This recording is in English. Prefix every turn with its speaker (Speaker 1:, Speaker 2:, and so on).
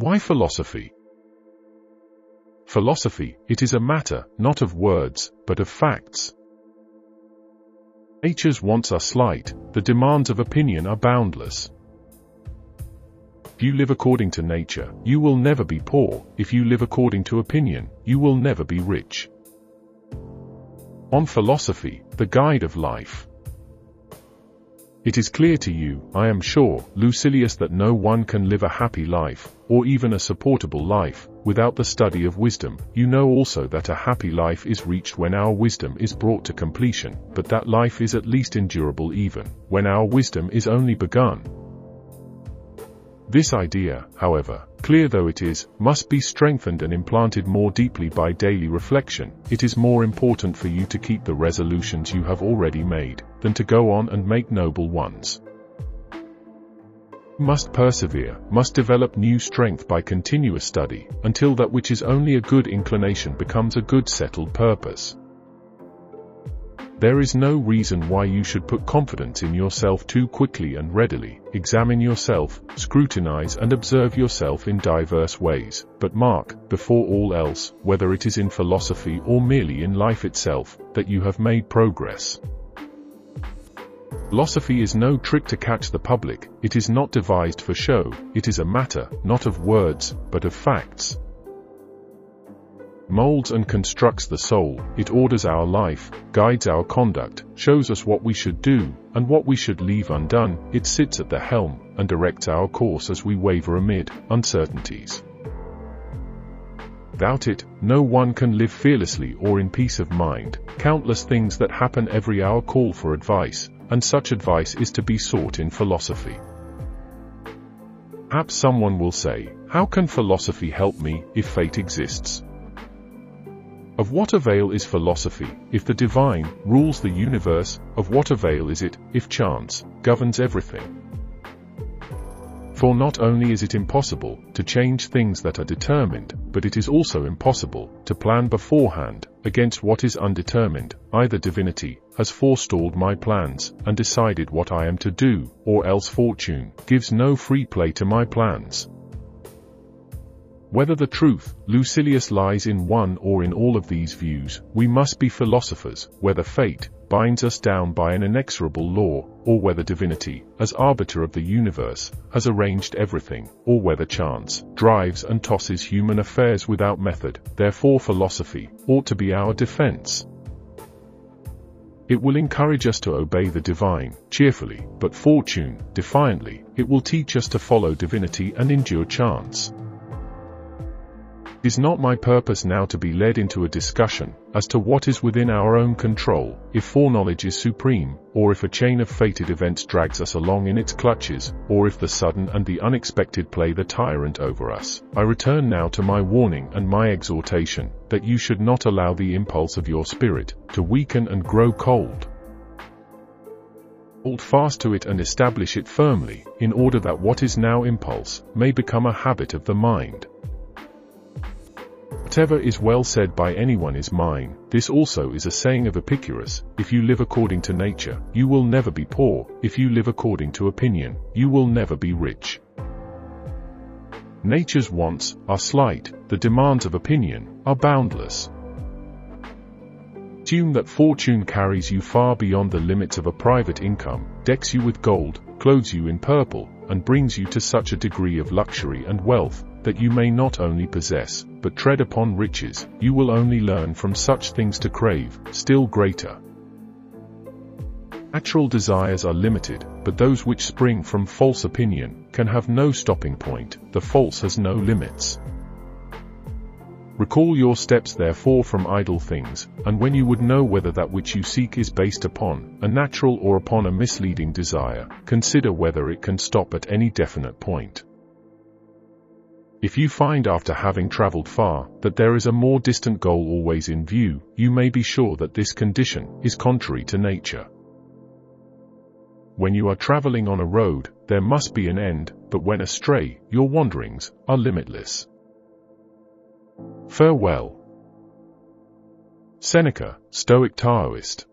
Speaker 1: Why philosophy? Philosophy, it is a matter, not of words, but of facts. Nature's wants are slight, the demands of opinion are boundless. If you live according to nature, you will never be poor, if you live according to opinion, you will never be rich. On philosophy, the guide of life. It is clear to you, I am sure, Lucilius that no one can live a happy life, or even a supportable life, without the study of wisdom. You know also that a happy life is reached when our wisdom is brought to completion, but that life is at least endurable even, when our wisdom is only begun. This idea, however, clear though it is, must be strengthened and implanted more deeply by daily reflection. It is more important for you to keep the resolutions you have already made, than to go on and make noble ones. Must persevere, must develop new strength by continuous study, until that which is only a good inclination becomes a good settled purpose. There is no reason why you should put confidence in yourself too quickly and readily. Examine yourself, scrutinize and observe yourself in diverse ways, but mark, before all else, whether it is in philosophy or merely in life itself, that you have made progress. Philosophy is no trick to catch the public, it is not devised for show, it is a matter, not of words, but of facts molds and constructs the soul, it orders our life, guides our conduct, shows us what we should do, and what we should leave undone, it sits at the helm, and directs our course as we waver amid uncertainties. Without it, no one can live fearlessly or in peace of mind. Countless things that happen every hour call for advice, and such advice is to be sought in philosophy. Perhaps someone will say, how can philosophy help me if fate exists? Of what avail is philosophy, if the divine rules the universe, of what avail is it, if chance governs everything? For not only is it impossible to change things that are determined, but it is also impossible to plan beforehand against what is undetermined. Either divinity has forestalled my plans and decided what I am to do, or else fortune gives no free play to my plans. Whether the truth, Lucilius lies in one or in all of these views, we must be philosophers, whether fate binds us down by an inexorable law, or whether divinity, as arbiter of the universe, has arranged everything, or whether chance drives and tosses human affairs without method, therefore philosophy ought to be our defense. It will encourage us to obey the divine, cheerfully, but fortune, defiantly, it will teach us to follow divinity and endure chance. Is not my purpose now to be led into a discussion as to what is within our own control, if foreknowledge is supreme, or if a chain of fated events drags us along in its clutches, or if the sudden and the unexpected play the tyrant over us. I return now to my warning and my exhortation, that you should not allow the impulse of your spirit to weaken and grow cold. Hold fast to it and establish it firmly, in order that what is now impulse may become a habit of the mind. Whatever is well said by anyone is mine, this also is a saying of Epicurus, if you live according to nature, you will never be poor, if you live according to opinion, you will never be rich. Nature's wants are slight, the demands of opinion are boundless. Assume that fortune carries you far beyond the limits of a private income, decks you with gold, clothes you in purple, and brings you to such a degree of luxury and wealth, that you may not only possess, but tread upon riches, you will only learn from such things to crave, still greater. Natural desires are limited, but those which spring from false opinion can have no stopping point, the false has no limits. Recall your steps therefore from idle things, and when you would know whether that which you seek is based upon a natural or upon a misleading desire, consider whether it can stop at any definite point. If you find after having traveled far that there is a more distant goal always in view, you may be sure that this condition is contrary to nature. When you are traveling on a road, there must be an end, but when astray, your wanderings are limitless. Farewell. Seneca, Stoic Taoist